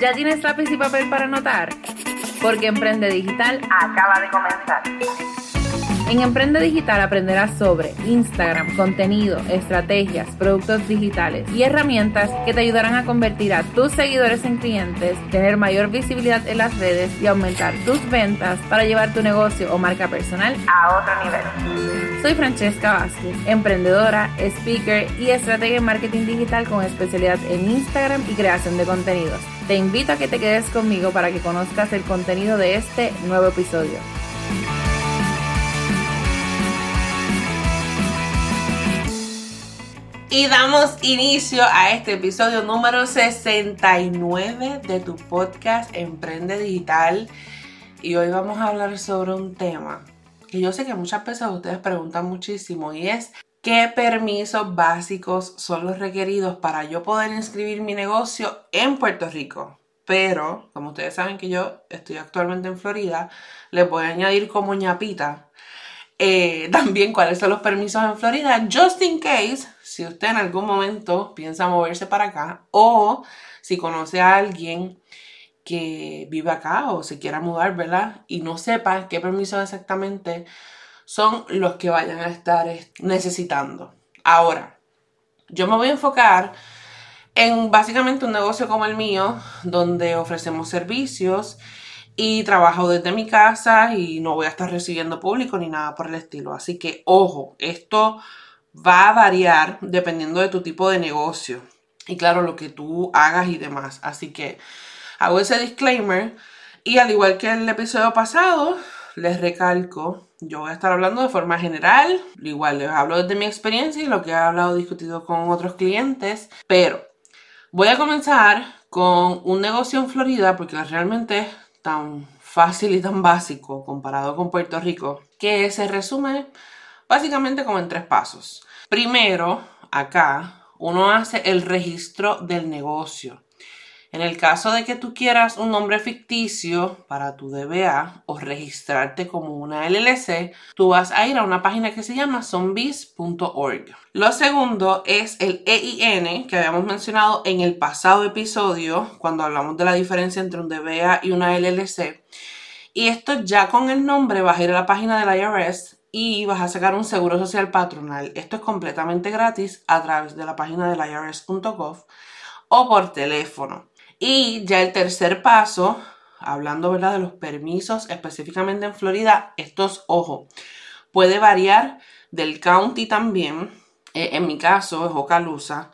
¿Ya tienes lápiz y papel para anotar? Porque Emprende Digital acaba de comenzar. En Emprende Digital aprenderás sobre Instagram, contenido, estrategias, productos digitales y herramientas que te ayudarán a convertir a tus seguidores en clientes, tener mayor visibilidad en las redes y aumentar tus ventas para llevar tu negocio o marca personal a otro nivel. Soy Francesca Vázquez, emprendedora, speaker y estratega en marketing digital con especialidad en Instagram y creación de contenidos. Te invito a que te quedes conmigo para que conozcas el contenido de este nuevo episodio. Y damos inicio a este episodio número 69 de tu podcast Emprende Digital. Y hoy vamos a hablar sobre un tema que yo sé que muchas veces ustedes preguntan muchísimo y es ¿qué permisos básicos son los requeridos para yo poder inscribir mi negocio en Puerto Rico? Pero, como ustedes saben que yo estoy actualmente en Florida, les voy a añadir como ñapita eh, también cuáles son los permisos en Florida, just in case, si usted en algún momento piensa moverse para acá o si conoce a alguien que vive acá o se quiera mudar, ¿verdad? Y no sepa qué permisos exactamente son los que vayan a estar necesitando. Ahora, yo me voy a enfocar en básicamente un negocio como el mío, donde ofrecemos servicios y trabajo desde mi casa y no voy a estar recibiendo público ni nada por el estilo. Así que, ojo, esto va a variar dependiendo de tu tipo de negocio y claro, lo que tú hagas y demás. Así que hago ese disclaimer y al igual que el episodio pasado, les recalco, yo voy a estar hablando de forma general, igual les hablo desde mi experiencia y lo que he hablado discutido con otros clientes, pero voy a comenzar con un negocio en Florida porque realmente tan fácil y tan básico comparado con Puerto Rico, que se resume básicamente como en tres pasos. Primero, acá, uno hace el registro del negocio. En el caso de que tú quieras un nombre ficticio para tu DBA o registrarte como una LLC, tú vas a ir a una página que se llama zombies.org. Lo segundo es el EIN que habíamos mencionado en el pasado episodio cuando hablamos de la diferencia entre un DBA y una LLC. Y esto ya con el nombre vas a ir a la página del IRS y vas a sacar un seguro social patronal. Esto es completamente gratis a través de la página del IRS.gov o por teléfono. Y ya el tercer paso, hablando ¿verdad? de los permisos específicamente en Florida, estos, ojo, puede variar del county también. Eh, en mi caso es Ocalusa.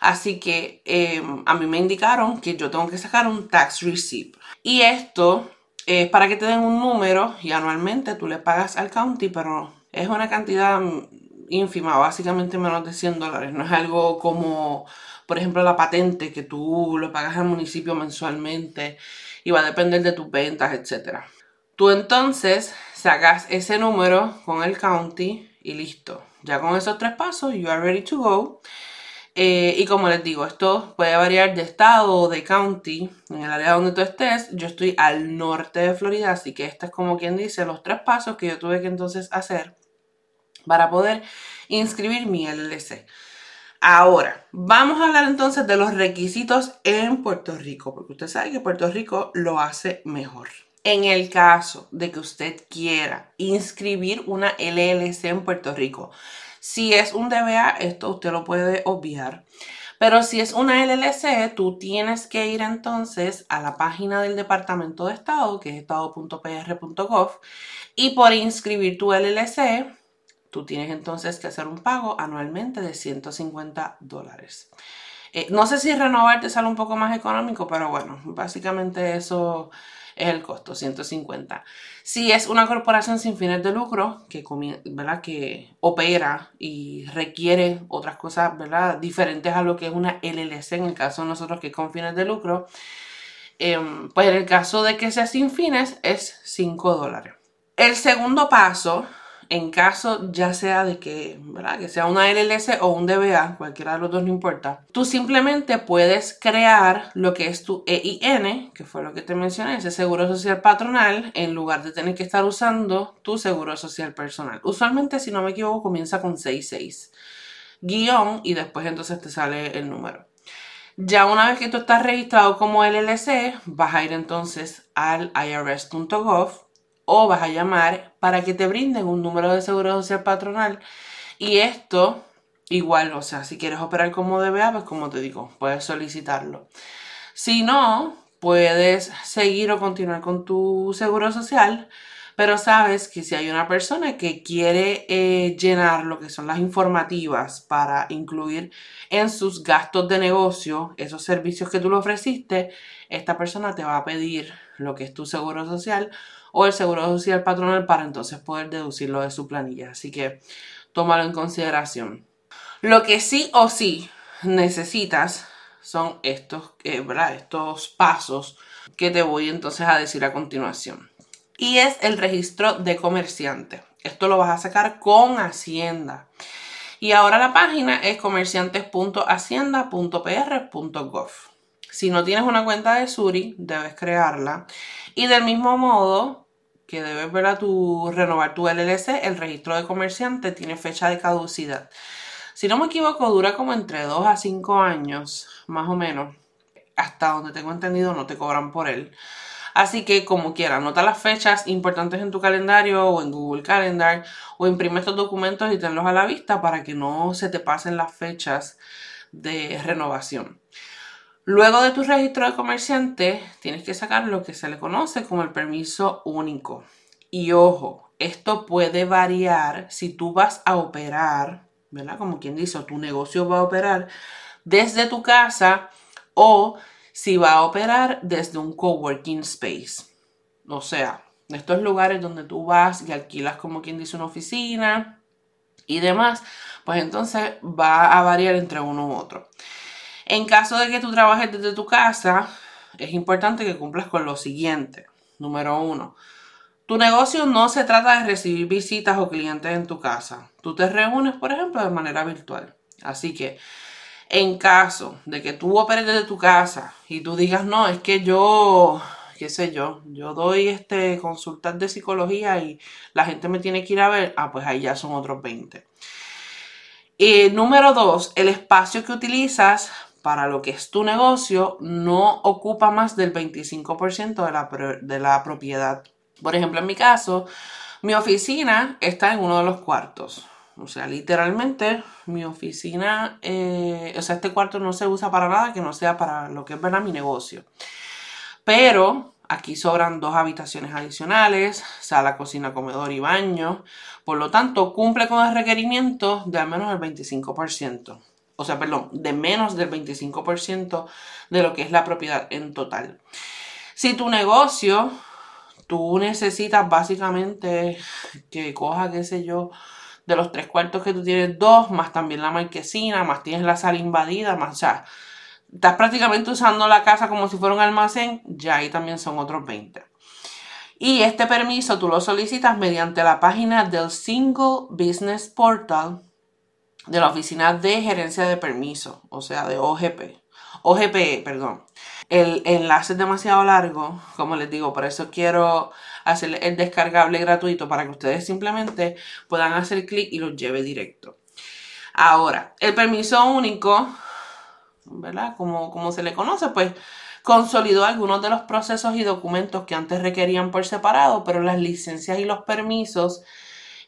Así que em, a mí me indicaron que yo tengo que sacar un tax receipt. Y esto es para que te den un número y anualmente tú le pagas al county, pero es una cantidad ínfima, básicamente menos de 100 dólares. No es algo como por ejemplo, la patente que tú lo pagas al municipio mensualmente y va a depender de tus ventas, etc. Tú entonces sacas ese número con el county y listo. Ya con esos tres pasos, you are ready to go. Eh, y como les digo, esto puede variar de estado o de county, en el área donde tú estés. Yo estoy al norte de Florida, así que este es como quien dice los tres pasos que yo tuve que entonces hacer para poder inscribir mi LLC. Ahora, vamos a hablar entonces de los requisitos en Puerto Rico, porque usted sabe que Puerto Rico lo hace mejor. En el caso de que usted quiera inscribir una LLC en Puerto Rico, si es un DBA, esto usted lo puede obviar. Pero si es una LLC, tú tienes que ir entonces a la página del Departamento de Estado, que es estado.pr.gov, y por inscribir tu LLC, tú tienes entonces que hacer un pago anualmente de 150 dólares. Eh, no sé si renovar te sale un poco más económico, pero bueno, básicamente eso es el costo, 150. Si es una corporación sin fines de lucro que, opera y requiere otras cosas ¿verdad? diferentes a lo que es una LLC, en el caso de nosotros que es con fines de lucro, em, pues en el caso de que sea sin fines es 5 dólares. El segundo paso en caso ya sea de que, ¿verdad? que sea una LLC o un DBA, cualquiera de los dos no importa, tú simplemente puedes crear lo que es tu EIN, que fue lo que te mencioné, ese seguro social patronal, en lugar de tener que estar usando tu seguro social personal. Usualmente, si no me equivoco, comienza con 66 guion y después entonces te sale el número. Ya una vez que tú estás registrado como LLC, vas a ir entonces al irs.gov o vas a llamar para que te brinden un número de seguro social patronal. Y esto, igual, o sea, si quieres operar como DBA, pues como te digo, puedes solicitarlo. Si no, puedes seguir o continuar con tu seguro social pero sabes que si hay una persona que quiere eh, llenar lo que son las informativas para incluir en sus gastos de negocio esos servicios que tú le ofreciste, esta persona te va a pedir lo que es tu seguro social o el seguro social patronal para entonces poder deducirlo de su planilla. Así que tómalo en consideración. Lo que sí o sí necesitas son estos, eh, estos pasos que te voy entonces a decir a continuación y es el registro de comerciante. Esto lo vas a sacar con Hacienda. Y ahora la página es comerciantes.hacienda.pr.gov. Si no tienes una cuenta de Suri, debes crearla. Y del mismo modo que debes ver a tu renovar tu LLC, el registro de comerciante tiene fecha de caducidad. Si no me equivoco, dura como entre 2 a 5 años, más o menos. Hasta donde tengo entendido, no te cobran por él. Así que como quiera, anota las fechas importantes en tu calendario o en Google Calendar o imprime estos documentos y tenlos a la vista para que no se te pasen las fechas de renovación. Luego de tu registro de comerciante, tienes que sacar lo que se le conoce como el permiso único. Y ojo, esto puede variar si tú vas a operar, ¿verdad? Como quien dice, tu negocio va a operar desde tu casa o si va a operar desde un coworking space. O sea, estos lugares donde tú vas y alquilas como quien dice una oficina y demás, pues entonces va a variar entre uno u otro. En caso de que tú trabajes desde tu casa, es importante que cumplas con lo siguiente. Número uno, tu negocio no se trata de recibir visitas o clientes en tu casa. Tú te reúnes, por ejemplo, de manera virtual. Así que en caso de que tú operes desde tu casa y tú digas, no, es que yo, qué sé yo, yo doy este consultas de psicología y la gente me tiene que ir a ver, ah, pues ahí ya son otros 20. Y número dos, el espacio que utilizas para lo que es tu negocio no ocupa más del 25% de la, de la propiedad. Por ejemplo, en mi caso, mi oficina está en uno de los cuartos. O sea, literalmente mi oficina, eh, o sea, este cuarto no se usa para nada que no sea para lo que es verdad mi negocio. Pero aquí sobran dos habitaciones adicionales, sala, cocina, comedor y baño. Por lo tanto, cumple con el requerimiento de al menos el 25%. O sea, perdón, de menos del 25% de lo que es la propiedad en total. Si tu negocio, tú necesitas básicamente que coja, qué sé yo, de los tres cuartos que tú tienes, dos, más también la marquesina, más tienes la sala invadida, más, o sea, estás prácticamente usando la casa como si fuera un almacén, ya ahí también son otros 20. Y este permiso tú lo solicitas mediante la página del Single Business Portal de la Oficina de Gerencia de Permiso, o sea, de OGP. OGPE, perdón. El enlace es demasiado largo, como les digo, por eso quiero hacer el descargable gratuito para que ustedes simplemente puedan hacer clic y los lleve directo. Ahora, el permiso único, ¿verdad? Como, como se le conoce, pues consolidó algunos de los procesos y documentos que antes requerían por separado, pero las licencias y los permisos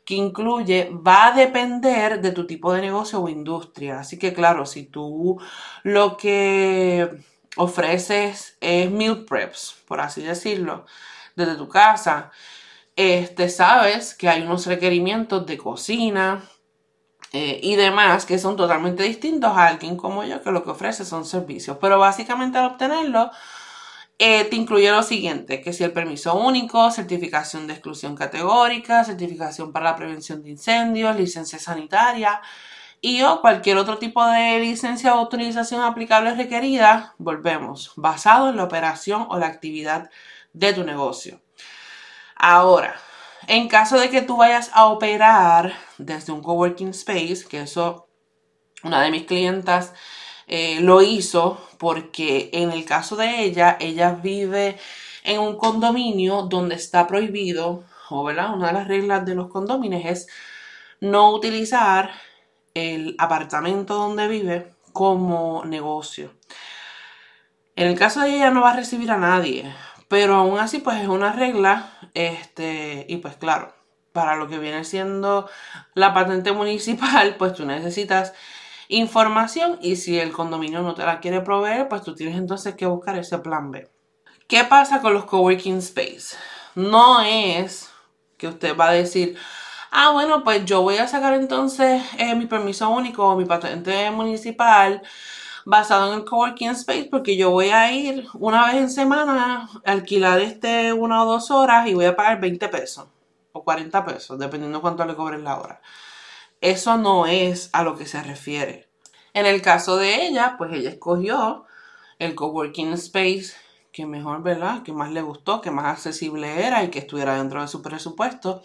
que incluye va a depender de tu tipo de negocio o industria. Así que claro, si tú lo que ofreces es meal preps, por así decirlo, desde tu casa, este, sabes que hay unos requerimientos de cocina eh, y demás que son totalmente distintos a alguien como yo que lo que ofrece son servicios. Pero básicamente al obtenerlo, eh, te incluye lo siguiente, que si el permiso único, certificación de exclusión categórica, certificación para la prevención de incendios, licencia sanitaria y o cualquier otro tipo de licencia o autorización aplicable requerida, volvemos, basado en la operación o la actividad de tu negocio. Ahora, en caso de que tú vayas a operar desde un coworking space, que eso una de mis clientas eh, lo hizo porque en el caso de ella, ella vive en un condominio donde está prohibido, o una de las reglas de los condominios es no utilizar el apartamento donde vive como negocio. En el caso de ella no va a recibir a nadie, pero aún así pues es una regla, este, y pues claro, para lo que viene siendo la patente municipal, pues tú necesitas información y si el condominio no te la quiere proveer, pues tú tienes entonces que buscar ese plan B. ¿Qué pasa con los coworking space? No es que usted va a decir, ah, bueno, pues yo voy a sacar entonces eh, mi permiso único o mi patente municipal basado en el coworking space porque yo voy a ir una vez en semana a alquilar este una o dos horas y voy a pagar 20 pesos o 40 pesos, dependiendo cuánto le cobren la hora. Eso no es a lo que se refiere. En el caso de ella, pues ella escogió el coworking space que mejor, ¿verdad? Que más le gustó, que más accesible era y que estuviera dentro de su presupuesto.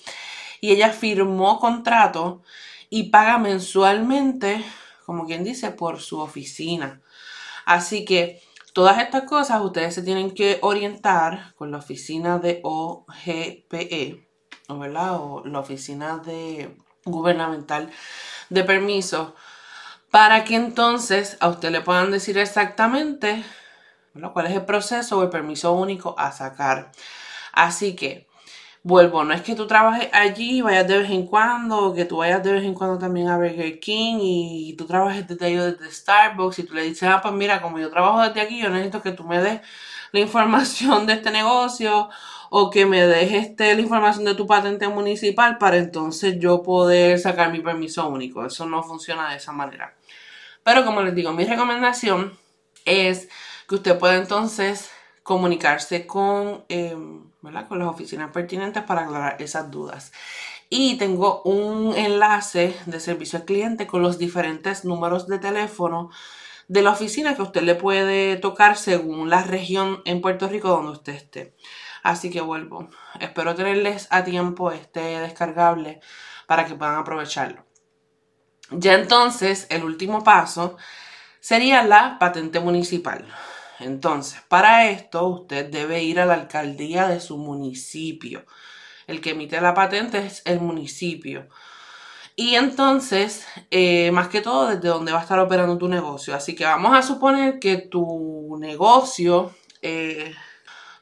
Y ella firmó contrato y paga mensualmente, como quien dice, por su oficina. Así que todas estas cosas ustedes se tienen que orientar con la oficina de OGPE, ¿verdad? O la oficina de gubernamental de permiso para que entonces a usted le puedan decir exactamente cuál es el proceso o el permiso único a sacar. Así que, vuelvo, no es que tú trabajes allí, vayas de vez en cuando, que tú vayas de vez en cuando también a Burger King y tú trabajes desde ahí desde Starbucks y tú le dices, ah, pues mira, como yo trabajo desde aquí, yo necesito que tú me des la información de este negocio o que me des este, la información de tu patente municipal para entonces yo poder sacar mi permiso único. Eso no funciona de esa manera. Pero como les digo, mi recomendación es que usted pueda entonces comunicarse con, con las oficinas pertinentes para aclarar esas dudas. Y tengo un enlace de servicio al cliente con los diferentes números de teléfono de la oficina que usted le puede tocar según la región en Puerto Rico donde usted esté. Así que vuelvo. Espero tenerles a tiempo este descargable para que puedan aprovecharlo. Ya entonces, el último paso sería la patente municipal. Entonces, para esto usted debe ir a la alcaldía de su municipio. El que emite la patente es el municipio. Y entonces, eh, más que todo, desde dónde va a estar operando tu negocio. Así que vamos a suponer que tu negocio, eh,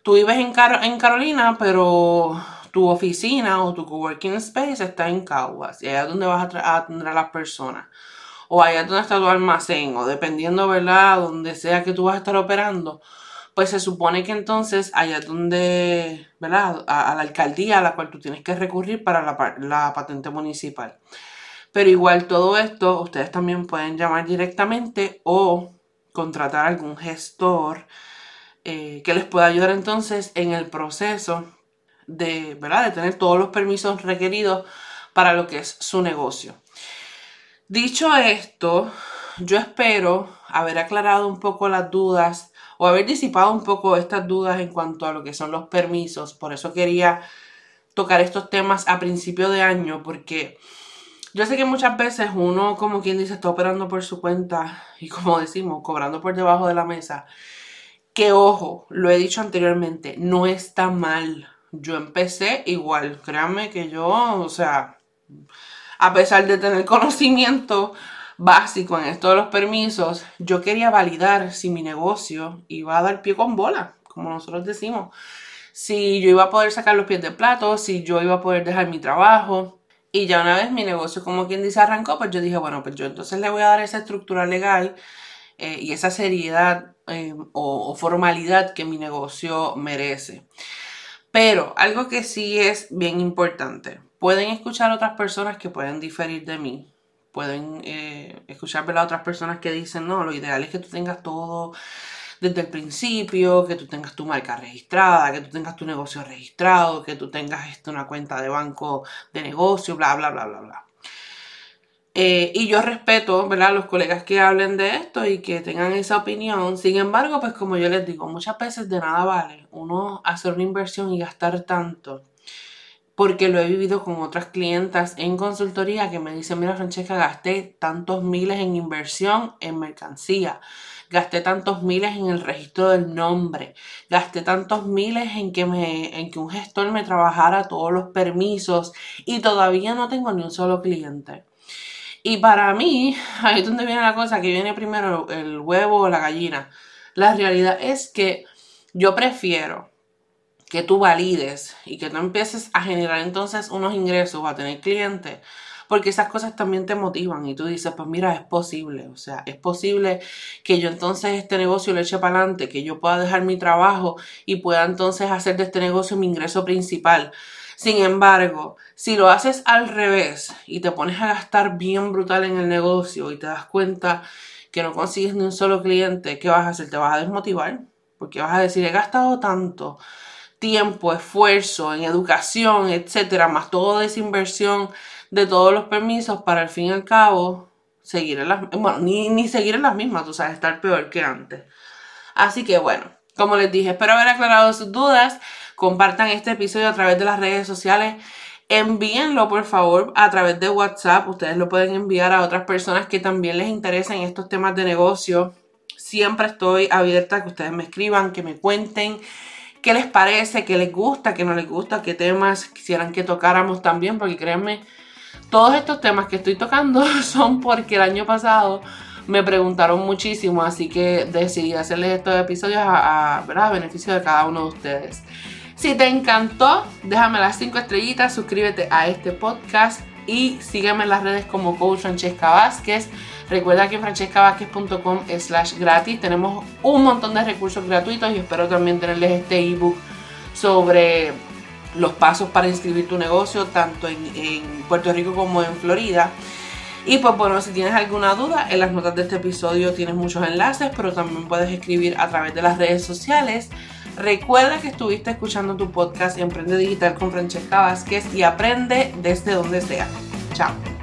tú vives en, Carolina, pero tu oficina o tu coworking space está en Caguas. Y allá es donde vas a atender a las personas o allá donde está tu almacén, o dependiendo, ¿verdad?, donde sea que tú vas a estar operando, pues se supone que entonces allá donde, ¿verdad?, a, la alcaldía a la cual tú tienes que recurrir para la, patente municipal. Pero igual todo esto, ustedes también pueden llamar directamente o contratar algún gestor eh, que les pueda ayudar entonces en el proceso de, ¿verdad? de tener todos los permisos requeridos para lo que es su negocio. Dicho esto, yo espero haber aclarado un poco las dudas o haber disipado un poco estas dudas en cuanto a lo que son los permisos. Por eso quería tocar estos temas a principio de año porque yo sé que muchas veces uno, como quien dice, está operando por su cuenta y como decimos, cobrando por debajo de la mesa. Que ojo, lo he dicho anteriormente, no está mal. Yo empecé igual, créanme que yo, o sea, a pesar de tener conocimiento básico en esto de los permisos, yo quería validar si mi negocio iba a dar pie con bola, como nosotros decimos. Si yo iba a poder sacar los pies de plato, si yo iba a poder dejar mi trabajo. Y ya una vez mi negocio, como quien dice, arrancó, pues yo dije, bueno, pues yo entonces le voy a dar esa estructura legal eh, y esa seriedad eh, o formalidad que mi negocio merece. Pero algo que sí es bien importante, pueden escuchar otras personas que pueden diferir de mí. Pueden eh, escuchar a otras personas que dicen, no, lo ideal es que tú tengas todo desde el principio, que tú tengas tu marca registrada, que tú tengas tu negocio registrado, que tú tengas esto, una cuenta de banco de negocio, bla, bla, bla, bla, bla. Eh, y yo respeto, ¿verdad? Los colegas que hablen de esto y que tengan esa opinión. Sin embargo, pues como yo les digo, muchas veces de nada vale uno hacer una inversión y gastar tanto porque lo he vivido con otras clientas en consultoría que me dicen, mira Francesca, gasté tantos miles en inversión en mercancía, gasté tantos miles en el registro del nombre, gasté tantos miles en que, en que un gestor me trabajara todos los permisos y todavía no tengo ni un solo cliente. Y para mí, ahí es donde viene la cosa, que viene primero el huevo o la gallina. La realidad es que yo prefiero que tú valides y que tú empieces a generar entonces unos ingresos o a tener clientes, porque esas cosas también te motivan y tú dices, pues mira, es posible, o sea, es posible que yo entonces este negocio lo eche para adelante, que yo pueda dejar mi trabajo y pueda entonces hacer de este negocio mi ingreso principal. Sin embargo, si lo haces al revés y te pones a gastar bien brutal en el negocio y te das cuenta que no consigues ni un solo cliente, ¿qué vas a hacer? Te vas a desmotivar, porque vas a decir, he gastado tanto tiempo, esfuerzo en educación, etcétera, más toda esa inversión de todos los permisos para al fin y al cabo seguir en las bueno, ni, ni seguir en las mismas, tú sabes, estar peor que antes. Así que bueno, como les dije, espero haber aclarado sus dudas. Compartan este episodio a través de las redes sociales. Envíenlo por favor a través de WhatsApp. Ustedes lo pueden enviar a otras personas que también les interesen estos temas de negocio. Siempre estoy abierta a que ustedes me escriban, que me cuenten qué les parece, qué les gusta, qué no les gusta, qué temas quisieran que tocáramos también, porque créanme, todos estos temas que estoy tocando son porque el año pasado me preguntaron muchísimo, así que decidí hacerles estos episodios a, beneficio de cada uno de ustedes. Si te encantó, déjame las 5 estrellitas, suscríbete a este podcast y sígueme en las redes como Coach Francesca Vázquez. Recuerda que en francescavázquez.com slash gratis tenemos un montón de recursos gratuitos y espero también tenerles este ebook sobre los pasos para inscribir tu negocio tanto en, Puerto Rico como en Florida. Y pues bueno, si tienes alguna duda, en las notas de este episodio tienes muchos enlaces, pero también puedes escribir a través de las redes sociales. Recuerda que estuviste escuchando tu podcast Emprende Digital con Francesca Vázquez y aprende desde donde sea. Chao.